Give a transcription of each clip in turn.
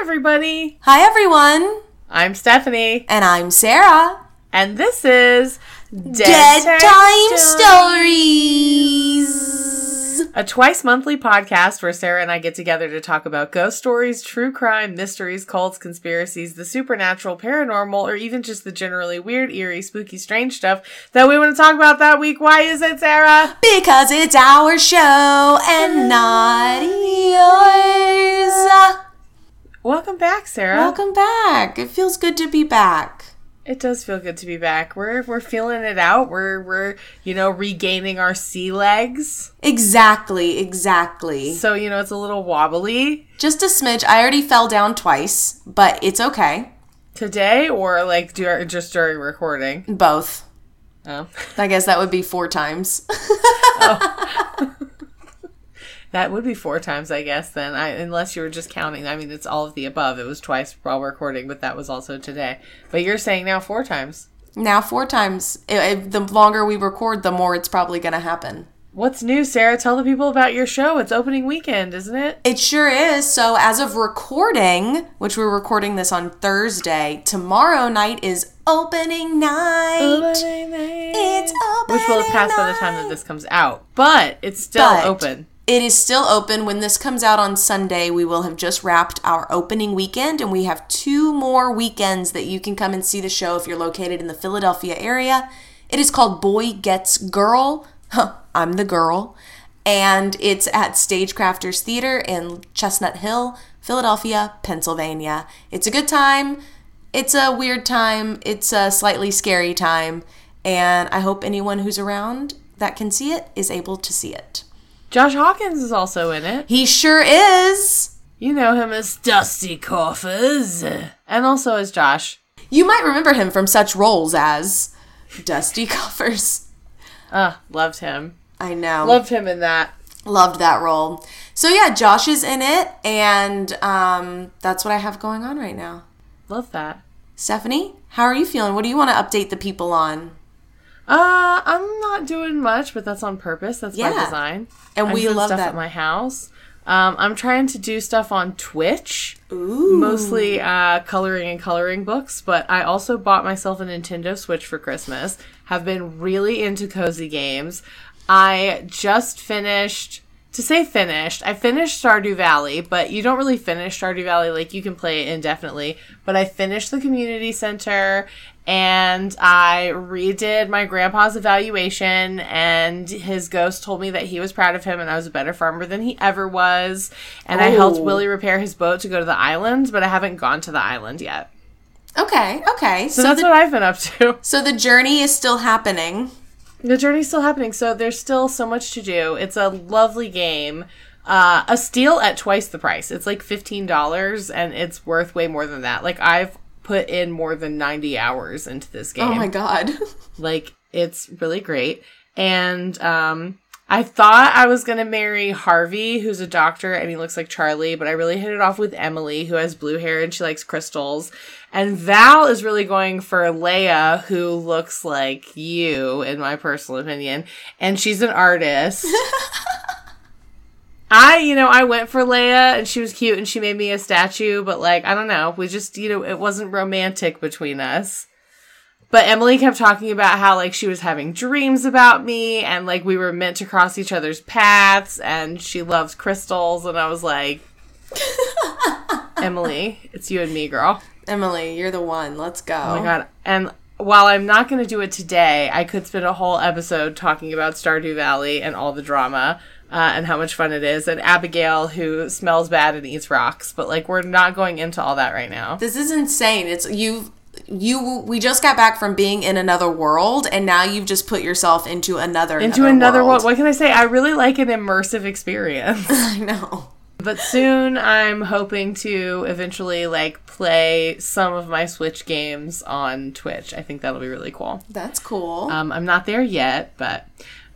Hi, everybody. Hi, everyone. I'm Stephanie, And I'm Sarah. and this is Dead, Time Stories. a twice monthly podcast where Sarah and I get together to talk about ghost stories, true crime, mysteries, cults, conspiracies, the supernatural, paranormal, or even just the generally weird, eerie, spooky, strange stuff that we want to talk about that week. Why is it, Sarah? Because it's our show and not yours. Welcome back, Sarah. Welcome back. It feels good to be back. It does feel good to be back. We're we're feeling it out. We're we're you know regaining our sea legs. Exactly, exactly. So you know it's a little wobbly Just a smidge. I already fell down twice, but it's okay. today, or like dur- just during recording. Both. Oh, I guess that would be four times. Oh. that would be four times, I guess. Then, I unless you were just counting. I mean, it's all of the above. It was twice while recording, but that was also today. But you're saying now four times. now, four times. I- I- the longer we record, the more it's probably going to happen. What's new, Sarah? Tell the people about your show. It's opening weekend, isn't it? It sure is. So, as of recording, which we're recording this on Thursday, tomorrow night is opening night. It's opening Which will have passed by the time that this comes out, but it's still But open. It is still open. When this comes out on Sunday, we will have just wrapped our opening weekend, and we have two more weekends that you can come and see the show if you're located in the Philadelphia area. It is called Boy Gets Girl. Huh, I'm the girl. And it's at Stagecrafters Theater in Chestnut Hill, Philadelphia, Pennsylvania. It's a good time. It's a weird time. It's a slightly scary time. And I hope anyone who's around that can see it is able to see it. Josh Hawkins is also in it. He sure is. You know him as Dusty Coffers. And also as Josh. You might remember him from such roles as Dusty Coffers. Uh, loved him. I know. Loved him in that. Loved that role. So yeah, Josh is in it, and um, that's what I have going on right now. Love that. Stephanie, how are you feeling? What do you want to update the people on? Uh, I'm not doing much, but that's on purpose. That's by design. And I'm we love stuff that. at my house. Um, I'm trying to do stuff on Twitch, Ooh. mostly uh, coloring and coloring books. But I also bought myself a Nintendo Switch for Christmas. Have been really into cozy games. I just finished. To say finished, I finished Stardew Valley, but you don't really finish Stardew Valley. Like you can play it indefinitely. But I finished the community center and I redid my grandpa's evaluation, and his ghost told me that he was proud of him and I was a better farmer than he ever was. And I helped Oh. Willie repair his boat to go to the island, but I haven't gone to the island yet. Okay, okay. So, So, that's the, what I've been up to. so the journey is still happening. The journey's still happening, so there's still so much to do. It's a lovely game. Uh, a steal at twice the price. It's like fifteen dollars, and it's worth way more than that. Like I've put in more than ninety hours into this game. Oh my god. Like it's really great. And um I thought I was gonna marry Harvey, who's a doctor and he looks like Charlie, but I really hit it off with Emily, who has blue hair and she likes crystals. And Val is really going for Leia, who looks like you, in my personal opinion. And she's an artist. I, you know, I went for Leia and she was cute and she made me a statue, but like, I don't know. We just, you know, it wasn't romantic between us. But Emily kept talking about how like she was having dreams about me and like we were meant to cross each other's paths and she loves crystals and I was like Emily, it's you and me, girl. Emily, you're the one. Let's go. Oh my god. And while I'm not going to do it today, I could spend a whole episode talking about Stardew Valley and all the drama uh, and how much fun it is, and Abigail who smells bad and eats rocks. But like, we're not going into all that right now. This is insane. It's you you we just got back from being in another world and now you've just put yourself into another Into another world. What can I say? I really like an immersive experience. I know. But soon I'm hoping to eventually like play some of my Switch games on Twitch. I think that'll be really cool. That's cool. Um, I'm not there yet, but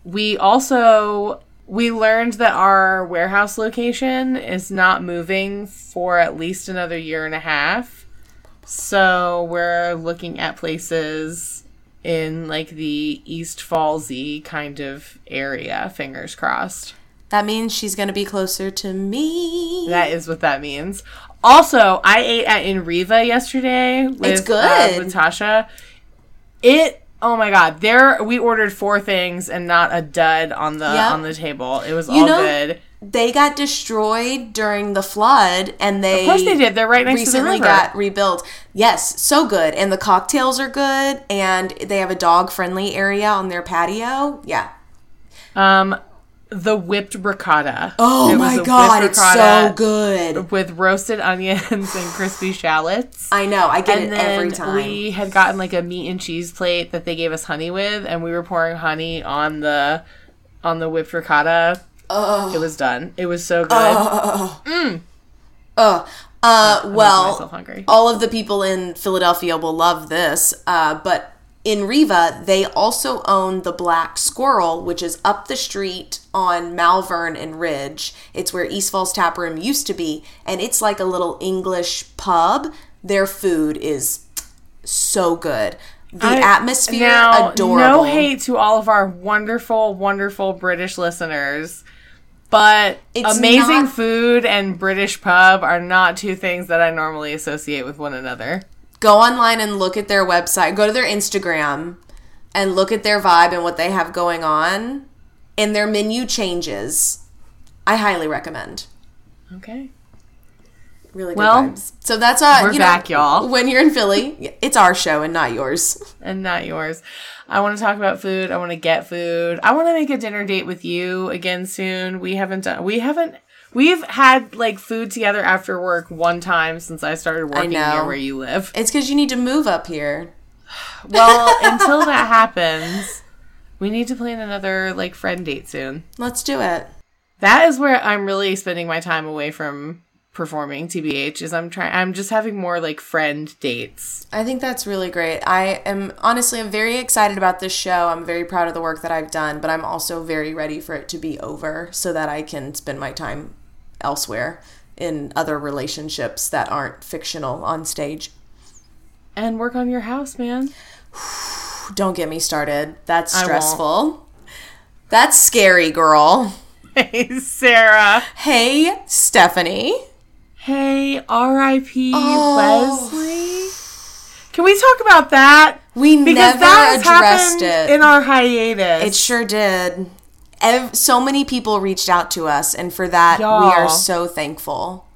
we also we learned that our warehouse location is not moving for at least another year and a half. So we're looking at places in like the East Fallsy kind of area. Fingers crossed. That means she's gonna be closer to me. That is what that means. Also, I ate at In Riva yesterday with, It's uh, good. with Tasha. It oh my god, there we ordered four things and not a dud on the Yep. on the table. It was You all know, good. They got destroyed during the flood, and they Of course they did. They're right next to the recently river. got rebuilt. Yes, so good, and the cocktails are good, and they have a dog friendly area on their patio. Yeah. Um, the whipped ricotta. Oh It my god, it's so good. With roasted onions and crispy shallots. I know, I get and it every time. we had gotten like a meat and cheese plate that they gave us honey with, and we were pouring honey on the on the whipped ricotta. Oh, It was done. It was so good. Uh, uh, well, all of the people in Philadelphia will love this. Uh, but in Riva, they also own the Black Squirrel, which is up the street on Malvern and Ridge. It's where East Falls Tap Room used to be, and it's like a little English pub. Their food is so good. The I- atmosphere, now, adorable. No hate to all of our wonderful, wonderful British listeners, but It's amazing not- food and British pub are not two things that I normally associate with one another. go online and look at their website, go to their Instagram and look at their vibe and what they have going on. And their menu changes. I highly recommend. Okay. Really good Well, vibes. So that's uh we're you know, back, y'all. When you're in Philly, it's our show and not yours. and not yours. I want to talk about food. I want to get food. I want to make a dinner date with you again soon. We haven't done. We haven't. We've had like food together after work one time since I started working know. near where you live. It's because you need to move up here. Well, until that happens, we need to plan another like friend date soon. Let's do it. That is where I'm really spending my time away from performing. Tbh is I'm trying. I'm just having more like friend dates. I think that's really great. I am honestly I'm very excited about this show. I'm very proud of the work that I've done, but I'm also very ready for it to be over so that I can spend my time elsewhere in other relationships that aren't fictional on stage. And work on your house, man. Don't get me started. That's stressful. That's scary, girl. Hey, Sarah. Hey, Stephanie. Hey, R.I.P. Oh. Leslie. Can we talk about that? We Because never that addressed it. in our hiatus. It sure did. Ev- so many people reached out to us, and for that, we Y'all. are so thankful.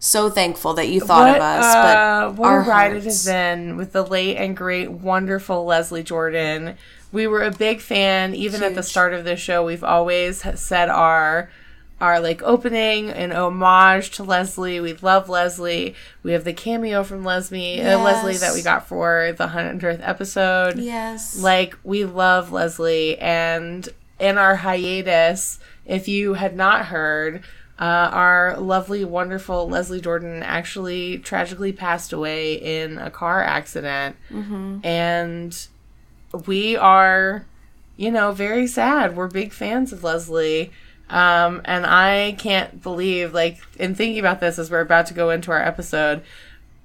So thankful that you thought what, of us. uh, but what our a ride it hearts- has been with the late and great, wonderful Leslie Jordan. We were a big fan, even at the start of the show. We've always said our our like opening and homage to Leslie. We love Leslie. We have the cameo from Leslie, uh, Leslie that we got for the hundredth episode. Yes. Like we love Leslie, and in our hiatus, if you had not heard, uh, our lovely, wonderful Leslie Jordan actually tragically passed away in a car accident, and we are, you know, very sad. We're big fans of Leslie. Um, and I can't believe, like, in thinking about this as we're about to go into our episode,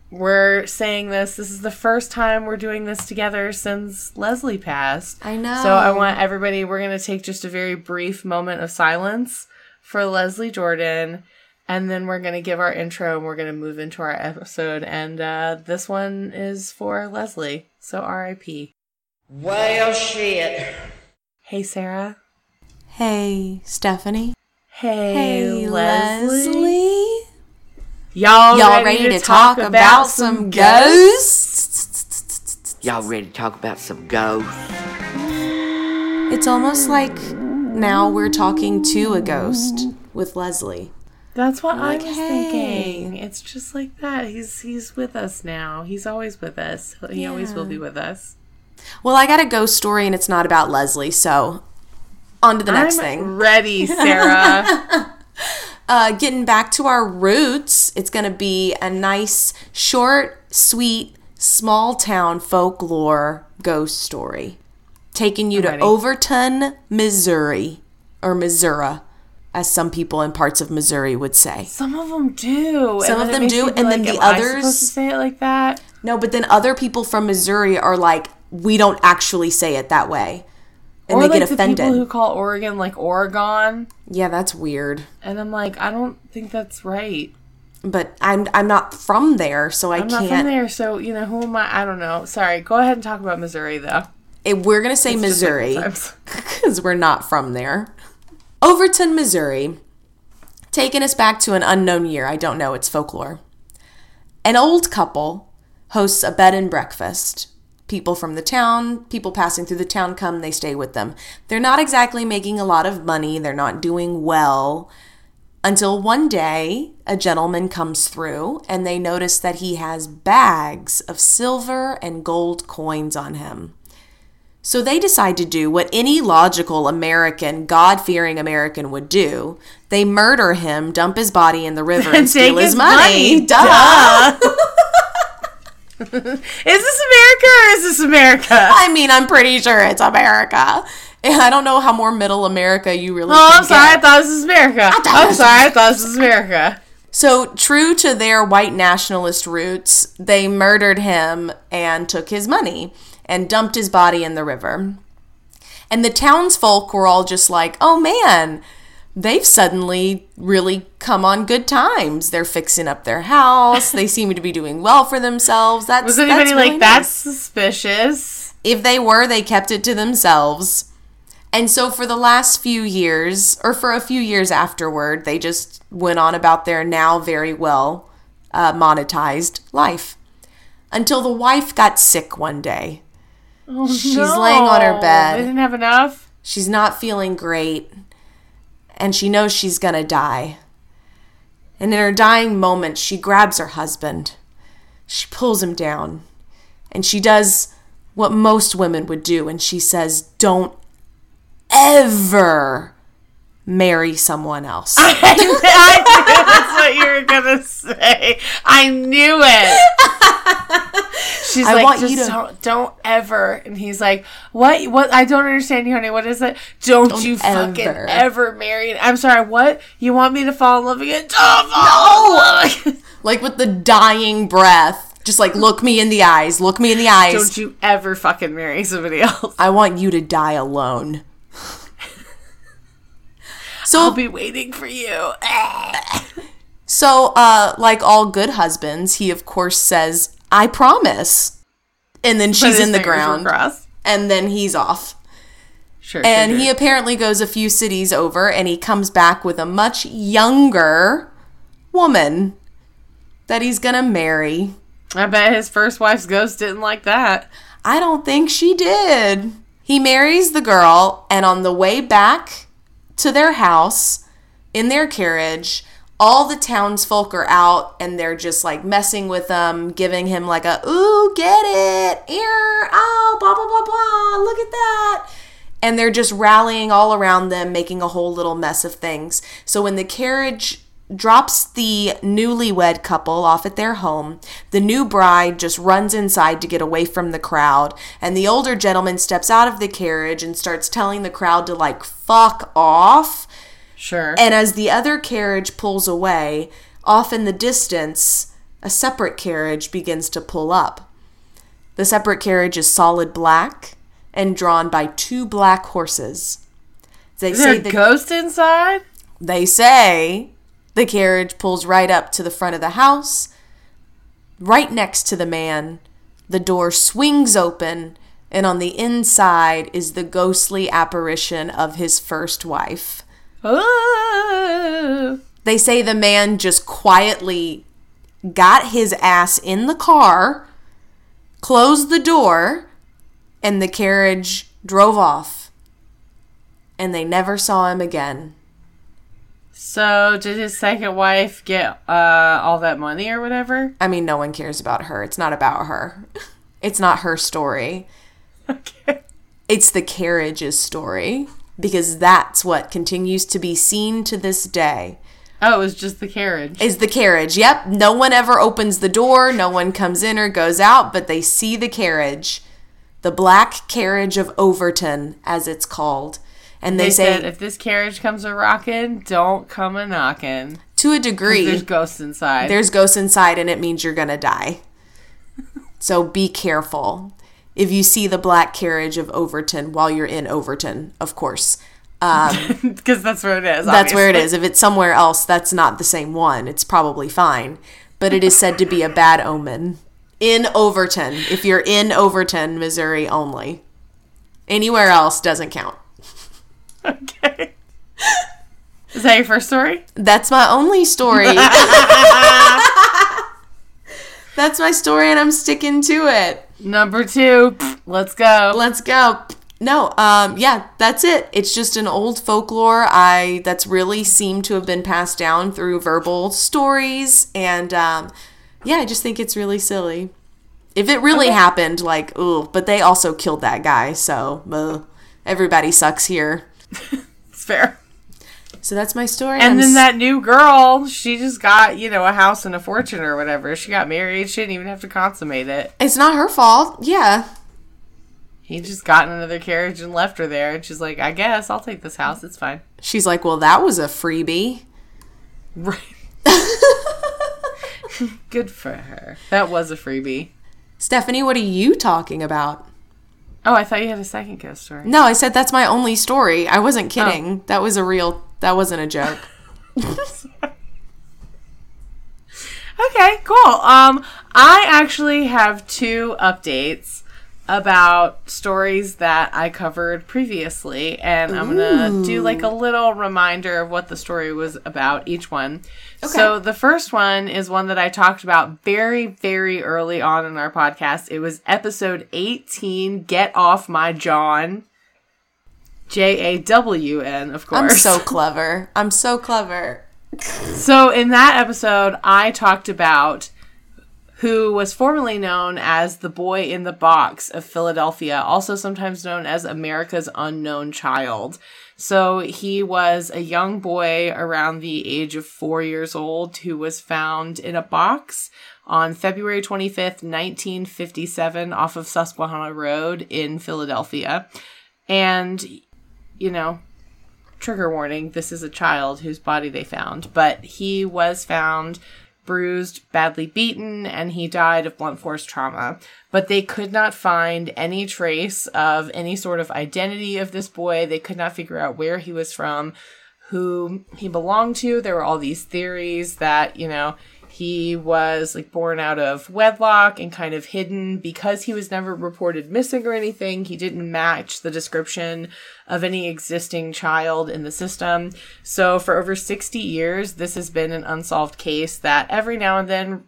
we're saying this. This is the first time we're doing this together since Leslie passed. I know. So I want everybody, we're going to take just a very brief moment of silence for Leslie Jordan. And then we're going to give our intro and we're going to move into our episode. And uh, this one is for Leslie. So RIP. Well, shit. Hey, Sarah. Hey, Stephanie. Hey, Hey, Leslie. Leslie. Y'all, Y'all ready, to talk, about some ghosts? Y'all ready to talk about some ghosts? It's almost like now we're talking to a ghost with Leslie. That's what Like, I was hey. thinking. It's just like that. He's he's with us now. He's always with us. He always will be with us. Well, I got a ghost story and it's not about Leslie, so on to the next I'm thing. ready, Sarah. Uh, getting back to our roots, it's going to be a nice, short, sweet, small town folklore ghost story. Taking you to ready. Overton, Missouri, or Missouri, as some people in parts of Missouri would say. Some of them do. Some of them do, and then the am I supposed others- to say it like that. No, but then other people from Missouri are like, we don't actually say it that way. and or they like get the offended. people who call Oregon like Oregon, yeah, that's weird. and I'm like, I don't think that's right. But I'm I'm not from there, so I I'm not can't. from there, so you know who am I? I don't know. Sorry. Go ahead and talk about Missouri though. We're gonna say Just like Missouri because we're not from there. Overton, Missouri, taking us back to an unknown year. I don't know. It's folklore. An old couple hosts a bed and breakfast. People from the town, people passing through the town come, they stay with them. They're not exactly making a lot of money, they're not doing well. Until one day, a gentleman comes through and they notice that he has bags of silver and gold coins on him. So they decide to do what any logical American, God fearing American would do. They murder him, dump his body in the river, and, And steal take his his money. money. Duh. Is this America or is this America? I mean, I'm pretty sure it's America. And I don't know how more middle America you really Oh, I'm sorry. I thought this was America. I'm sorry. I thought this was America. So, true to their white nationalist roots, they murdered him and took his money and dumped his body in the river. And the townsfolk were all just like, oh man, they've suddenly really come on good times. They're fixing up their house. they seem to be doing well for themselves. That's Was anybody that's like really that's nice." suspicious? If they were, they kept it to themselves. And so for the last few years, or for a few years afterward, they just went on about their now very well uh, monetized life. Until the wife got sick one day. Oh, she's laying on her bed. Didn't have enough. She's not feeling great. And she knows she's going to die. And in her dying moment, she grabs her husband. She pulls him down. And she does what most women would do. And she says, Don't ever marry someone else. I knew that's what you were gonna say. I knew it. She's I like, want just you to- don't, don't ever. And he's like, what? What? I don't understand you, honey. What is it? Don't, you fucking ever. ever marry? I'm sorry. What? You want me to fall in love again? Don't fall in love again. like with the dying breath. Just like, look me in the eyes. Look me in the eyes. Don't you ever fucking marry somebody else? I want you to die alone. So I'll be waiting for you. So, uh, like all good husbands, he of course says, I promise. And then she's in the ground. And then he's off. Sure. And sure, he apparently goes a few cities over and he comes back with a much younger woman that he's gonna marry. I bet his first wife's ghost didn't like that. I don't think she did. He marries the girl, and on the way back to their house in their carriage, all the townsfolk are out and they're just like messing with him, giving him like a, ooh, get it, ear, oh, blah, blah, blah, blah, look at that. And they're just rallying all around them, making a whole little mess of things. So when the carriage drops the newlywed couple off at their home. The new bride just runs inside to get away from the crowd, and the older gentleman steps out of the carriage and starts telling the crowd to like fuck off. Sure. And as the other carriage pulls away, off in the distance, a separate carriage begins to pull up. The separate carriage is solid black and drawn by two black horses. They Is there say a that ghost inside? they say the carriage pulls right up to the front of the house. Right next to the man, the door swings open, and on the inside is the ghostly apparition of his first wife. Oh. They say the man just quietly got his ass in the car, closed the door, and the carriage drove off. And they never saw him again. So did his second wife get uh, all that money or whatever? I mean, no one cares about her. It's not about her. It's not her story. Okay. It's the carriage's story because that's what continues to be seen to this day. Oh, it was just the carriage. Is the carriage. Yep, no one ever opens the door, no one comes in or goes out, but they see the carriage. The black carriage of Overton, as it's called. And they, they say said if this carriage comes a rockin', don't come a knockin'. to a degree There's ghosts inside. there's ghosts inside and it means you're gonna die. so be careful. If you see the black carriage of Overton while you're in Overton, of course. Um, because that's where it is. That's where it is. If it's somewhere else, that's not the same one. It's probably fine. But it is said to be a bad omen in Overton. If you're in Overton, Missouri only. Anywhere else doesn't count. Okay. Is that your first story? That's my only story. That's my story, and I'm sticking to it. Number two. Let's go. Let's go. No, um, yeah, that's it. It's just an old folklore. I that's really seemed to have been passed down through verbal stories, and um, yeah, I just think it's really silly. If it really happened, like, ooh, but they also killed that guy, so uh, everybody sucks here. It's fair. So that's my story. And I'm then that new girl, she just got, you know, a house and a fortune or whatever. She got married. She didn't even have to consummate it. it's not her fault. Yeah, He just got in another carriage and left her there. And she's like, I guess I'll take this house. It's fine. she's like, well, that was a freebie. Right. Good for her. That was a freebie. Stephanie, what are you talking about? Oh, I thought you had a second ghost story. No, I said that's my only story. I wasn't oh. kidding. That was a real. That wasn't a joke. Okay, cool. Um, I actually have two updates about stories that I covered previously, and I'm gonna do like a little reminder of what the story was about each one. Okay. So the first one is one that I talked about very, very early on in our podcast. It was episode 18, Get Off My John. J A W N, of course. I'm so clever. I'm so clever. So in that episode, I talked about who was formerly known as the boy in the box of Philadelphia, also sometimes known as America's unknown child. So he was a young boy around the age of four years old who was found in a box on February 25th, 1957, off of Susquehanna Road in Philadelphia. And, you know, trigger warning this is a child whose body they found. But he was found bruised badly beaten and he died of blunt force trauma. But they could not find any trace of any sort of identity of this boy. They could not figure out where he was from who he belonged to. There were all these theories that you know he was like born out of wedlock and kind of hidden because he was never reported missing or anything. He didn't match the description of any existing child in the system. So for over 60 years, this has been an unsolved case that every now and then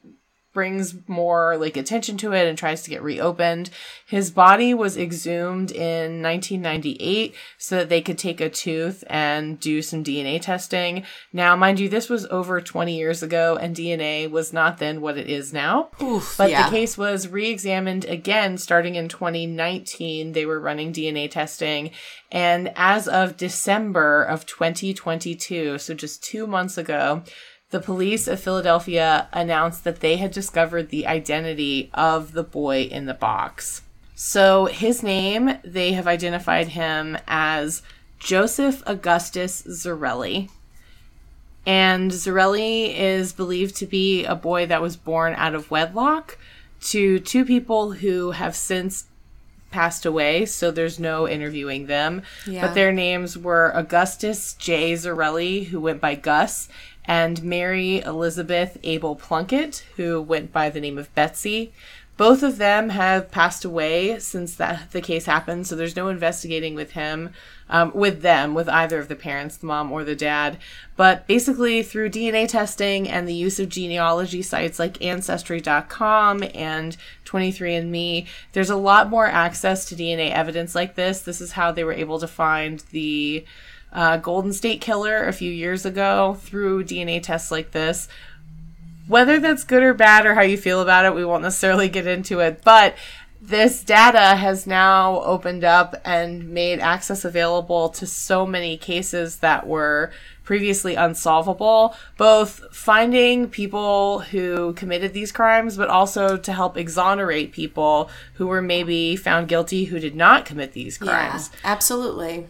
brings more like attention to it and tries to get reopened. His body was exhumed in 1998 so that they could take a tooth and do some DNA testing. Now, mind you, this was over 20 years ago and DNA was not then what it is now. Oof, But yeah. the case was re-examined again starting in 2019. They were running DNA testing and as of December of 2022, so just 2 months ago, the police of Philadelphia announced that they had discovered the identity of the boy in the box. So his name, they have identified him as Joseph Augustus Zarelli. And Zarelli is believed to be a boy that was born out of wedlock to two people who have since passed away, so there's no interviewing them. Yeah. But their names were Augustus J. Zarelli, who went by Gus, and Mary Elizabeth Abel Plunkett, who went by the name of Betsy. Both of them have passed away since that the case happened, so there's no investigating with him, um, with them, with either of the parents, the mom or the dad. But basically, through DNA testing and the use of genealogy sites like Ancestry.com and 23andMe, there's a lot more access to DNA evidence like this. This is how they were able to find the uh, Golden State Killer a few years ago through DNA tests like this whether that's good or bad or how you feel about it, we won't necessarily get into it. But this data has now opened up and made access available to so many cases that were previously unsolvable, both finding people who committed these crimes, but also to help exonerate people who were maybe found guilty who did not commit these crimes. Yeah, absolutely.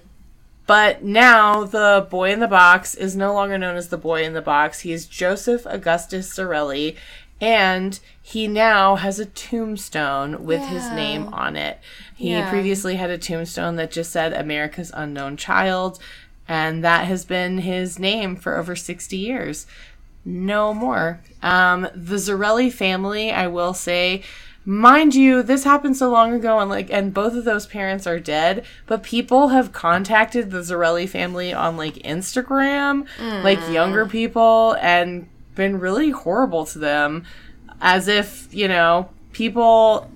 But now the boy in the box is no longer known as the boy in the box. He is Joseph Augustus Zarelli, And he now has a tombstone with his name on it. He Yeah. previously had a tombstone that just said America's Unknown Child, and that has been his name for over 60 years. No more. Um, the Zarelli family, I will say, mind you, this happened so long ago, and like, and both of those parents are dead. But people have contacted the Zarelli family on like Instagram, like mm. younger people, and been really horrible to them, as if you know people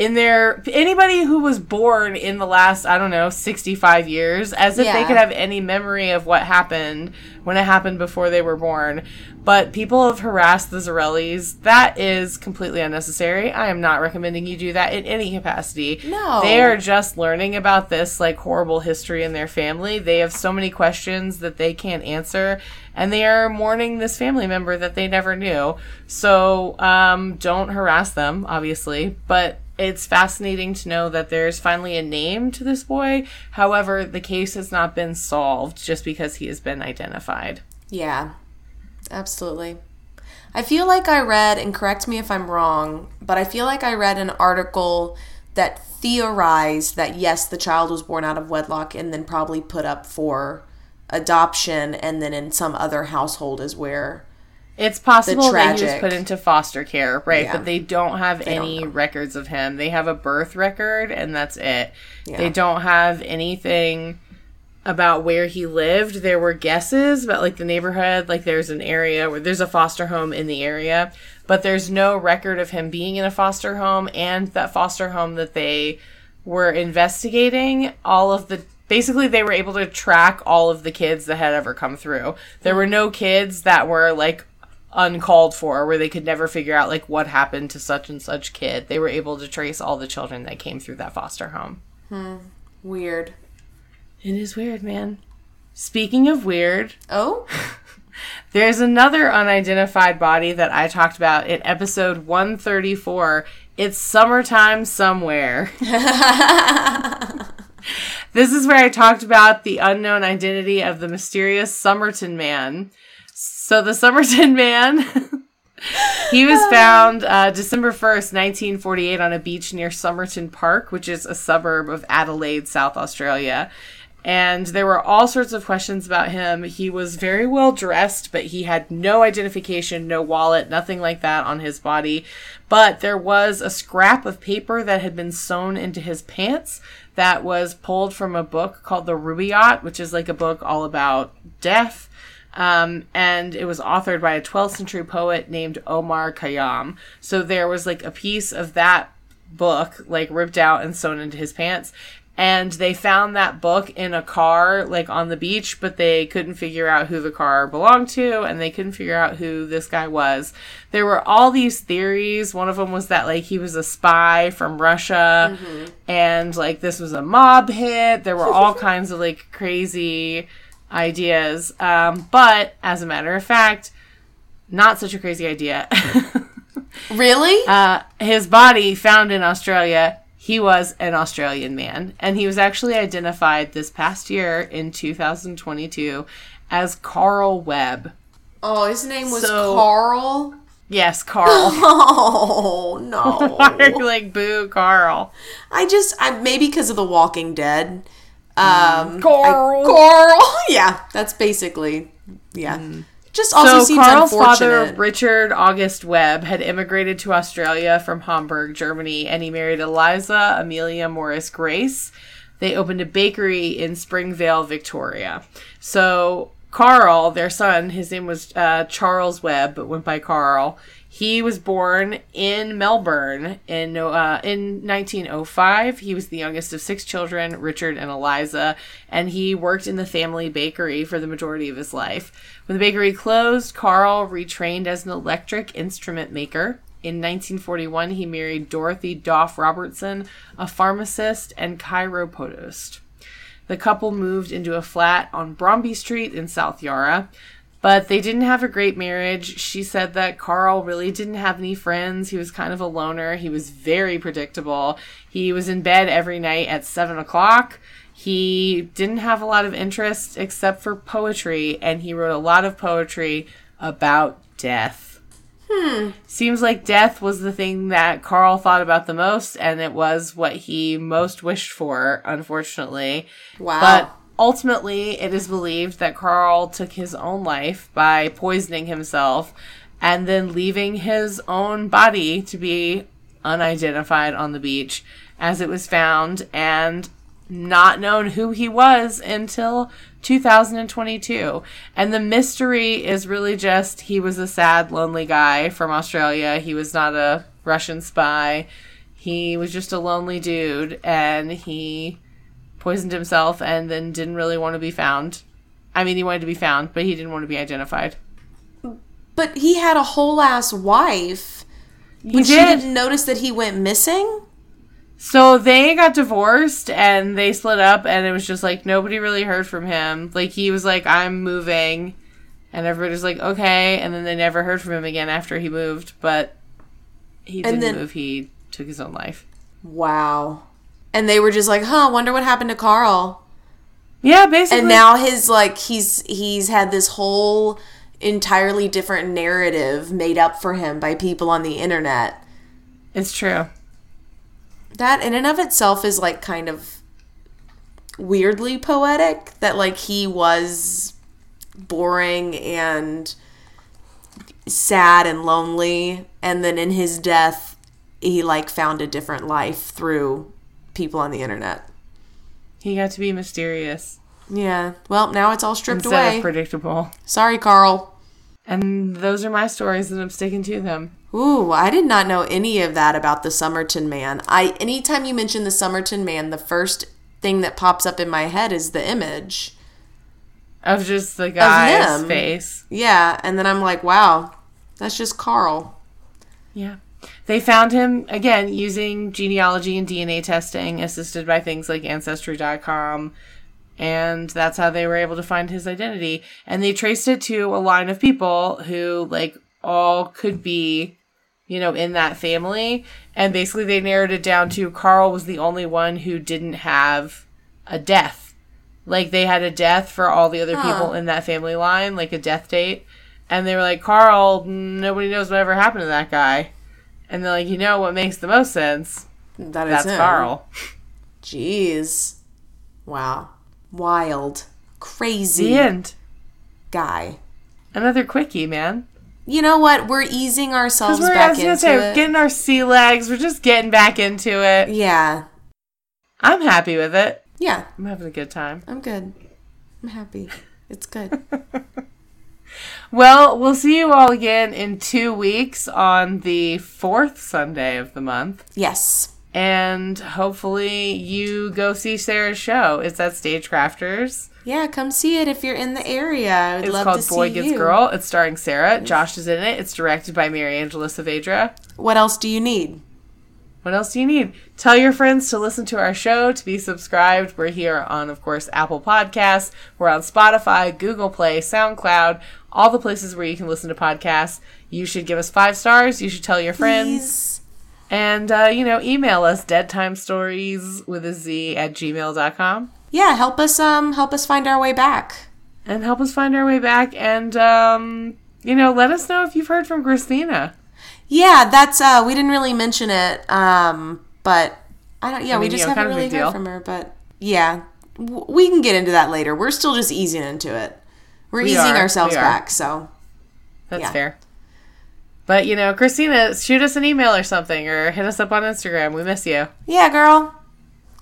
in their anybody who was born in the last I don't know 65 years as if they could have any memory of what happened when it happened before they were born. But people have harassed the Zarellis. That is completely unnecessary. I am not recommending you do that in any capacity. No. they are just learning about this like horrible history in their family. They have so many questions that they can't answer and they are mourning this family member that they never knew. So um, don't harass them obviously. But it's fascinating to know that there's finally a name to this boy. However, the case has not been solved just because he has been identified. Yeah, absolutely. I feel like I read, and correct me if I'm wrong, but I feel like I read an article that theorized that yes, the child was born out of wedlock and then probably put up for adoption, and then in some other household is where. It's possible that he was put into foster care, right? Yeah. But they don't have don't any records of him. They have a birth record, and that's it. Yeah. They don't have anything about where he lived. There were guesses about like the neighborhood, like there's an area where there's a foster home in the area, but there's no record of him being in a foster home and that foster home that they were investigating all of the basically they were able to track all of the kids that had ever come through. There were no kids that were like uncalled for where they could never figure out like what happened to such and such kid. They were able to trace all the children that came through that foster home. Hmm. Weird. It is weird, man. Speaking of weird, Oh? there's another unidentified body that I talked about in episode 134. It's summertime somewhere. this is where I talked about the unknown identity of the mysterious Somerton man. So the Somerton man, he was found uh, December 1st, 1948, on a beach near Somerton Park, which is a suburb of Adelaide, South Australia. And there were all sorts of questions about him. He was very well dressed, but he had no identification, no wallet, nothing like that on his body. But there was a scrap of paper that had been sewn into his pants that was pulled from a book called The Rubaiyat, which is like a book all about death. Um, and it was authored by a 12th century poet named Omar Khayyam. So there was like a piece of that book like ripped out and sewn into his pants. And they found that book in a car like on the beach, but they couldn't figure out who the car belonged to and they couldn't figure out who this guy was. There were all these theories. One of them was that like he was a spy from Russia and like this was a mob hit. There were all kinds of like crazy ideas. Um, but as a matter of fact, not such a crazy idea. Really? uh, his body found in Australia, he was an Australian man. And he was actually identified this past year in 2022 as Carl Webb. oh, his name was so- Carl? Yes, Carl. Oh, no. Why are you like, boo, Carl? I just I maybe because of The Walking Dead. Um, Carl. I- Carl. Yeah, that's basically yeah. Just also so seems Carl's father. Richard August Webb, had immigrated to Australia from Hamburg, Germany, and he married Eliza Amelia Morris Grace. They opened a bakery in Springvale, Victoria. So Carl, their son, his name was uh, Charles Webb, but went by Carl. He was born in Melbourne in uh, in 1905. He was the youngest of six children, Richard and Eliza, and he worked in the family bakery for the majority of his life. When the bakery closed, Carl retrained as an electric instrument maker. In 1941, he married Dorothy Doff Robertson, a pharmacist and chiropodist. The couple moved into a flat on Bromby Street in South Yarra, but they didn't have a great marriage. She said that Carl really didn't have any friends. He was kind of a loner. He was very predictable. He was in bed every night at seven o'clock. He didn't have a lot of interest except for poetry, and he wrote a lot of poetry about death. Hmm. Seems like death was the thing that Carl thought about the most, and it was what he most wished for, unfortunately. Wow. But ultimately, it is believed that Carl took his own life by poisoning himself and then leaving his own body to be unidentified on the beach as it was found and not known who he was until 2022. And the mystery is really just he was a sad, lonely guy from Australia. He was not a Russian spy. He was just a lonely dude and he poisoned himself and then didn't really want to be found. I mean, he wanted to be found, but he didn't want to be identified. But he had a whole ass wife. She did. didn't notice that he went missing? So they got divorced and they split up, and it was just like nobody really heard from him. Like he was like, "I'm moving," and everybody was like, "Okay," and then they never heard from him again after he moved. But he didn't then- move; he took his own life. Wow. And they were just like, huh, wonder what happened to Carl. Yeah, basically. And now his like he's he's had this whole entirely different narrative made up for him by people on the internet. it's true. That in and of itself is like kind of weirdly poetic that like he was boring and sad and lonely and then in his death he like found a different life through people on the internet. He got to be mysterious Yeah. Well, now it's all stripped instead away. of predictable. Sorry, Carl. And those are my stories, and I'm sticking to them. Ooh, I did not know any of that about the Somerton man. I anytime you mention the Somerton man, the first thing that pops up in my head is the image. Of just the guy's face. Yeah, and then I'm like, wow, that's just Carl. Yeah. They found him again using genealogy and DNA testing, assisted by things like Ancestry.com. And that's how they were able to find his identity. And they traced it to a line of people who, like, all could be, you know, in that family. And basically, they narrowed it down to Carl was the only one who didn't have a death. Like, they had a death for all the other people in that family line, like a death date. And they were like, Carl, nobody knows whatever happened to that guy. And they're like, you know what makes the most sense? That is That's him. Carl. Jeez. Wow. Wild. Crazy The end. guy. Another quickie, man. You know what? We're easing ourselves we're, back into say, it. getting our sea legs. We're just getting back into it. yeah. I'm happy with it. Yeah. I'm having a good time. I'm good. I'm happy. It's good. Well, we'll see you all again in two weeks on the fourth Sunday of the month. yes. And hopefully you go see Sarah's show. It's at Stagecrafters. Yeah, come see it if you're in the area. I would It's love called to Boy see Gets you. Girl. It's starring Sarah. Josh is in it. It's directed by Mary Angela Saavedra. What else do you need? What else do you need? Tell your friends to listen to our show, to be subscribed. We're here on, of course, Apple Podcasts. We're on Spotify, Google Play, SoundCloud, all the places where you can listen to podcasts. You should give us five stars. You should tell your friends. Please. And, uh, you know, email us, deadtimestories with a Z at gmail.com. Yeah, help us um help us find our way back. And help us find our way back. And, um, you know, let us know if you've heard from Christina. Yeah, that's uh we didn't really mention it. Um but I don't yeah, we mean, just you know, haven't kind of a really heard from her, but yeah. W- we can get into that later. We're still just easing into it. We're We easing are, ourselves we back, so That's Yeah. fair. But, you know, Christina, shoot us an email or something or hit us up on Instagram. We miss you. yeah, girl. All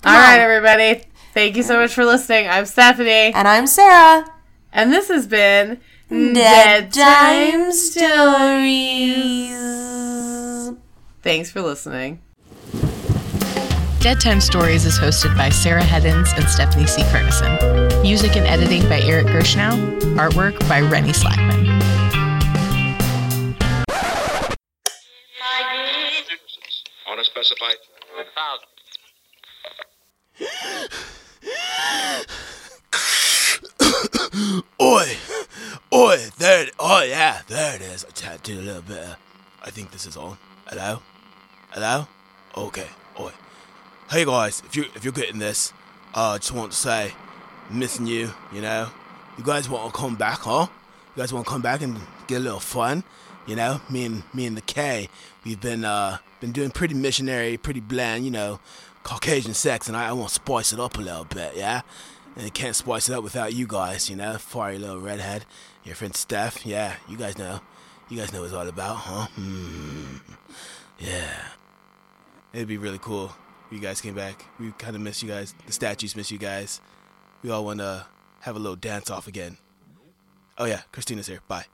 on. right, everybody. Thank you so much for listening. I'm Stephanie, And I'm Sarah. and this has been Dead Time Stories. Thanks for listening. Dead Time Stories is hosted by Sarah Heddens and Stephanie C. Kernison. Music and editing by Eric Gershnow. Artwork by Rennie Slackman. on a specified thousand. Oi! Oi! There it Oh, yeah, there it is. I it a little bit. I think this is on. Hello? Hello? Okay. Oi. Hey guys, if you if you're getting this, uh, I just want to say, missing you. You know, you guys want to come back, huh? You guys want to come back and get a little fun? You know, me and me and the K, we've been uh been doing pretty missionary, pretty bland, you know, Caucasian sex, and I, I want to spice it up a little bit, yeah. And can't spice it up without you guys, you know, fiery little redhead, your friend Steph, yeah, you guys know, you guys know what it's all about, huh? Hmm. Yeah, it'd be really cool. if You guys came back. We kind of miss you guys. The statues miss you guys. We all want to have a little dance off again. Oh yeah, Christina's here. Bye.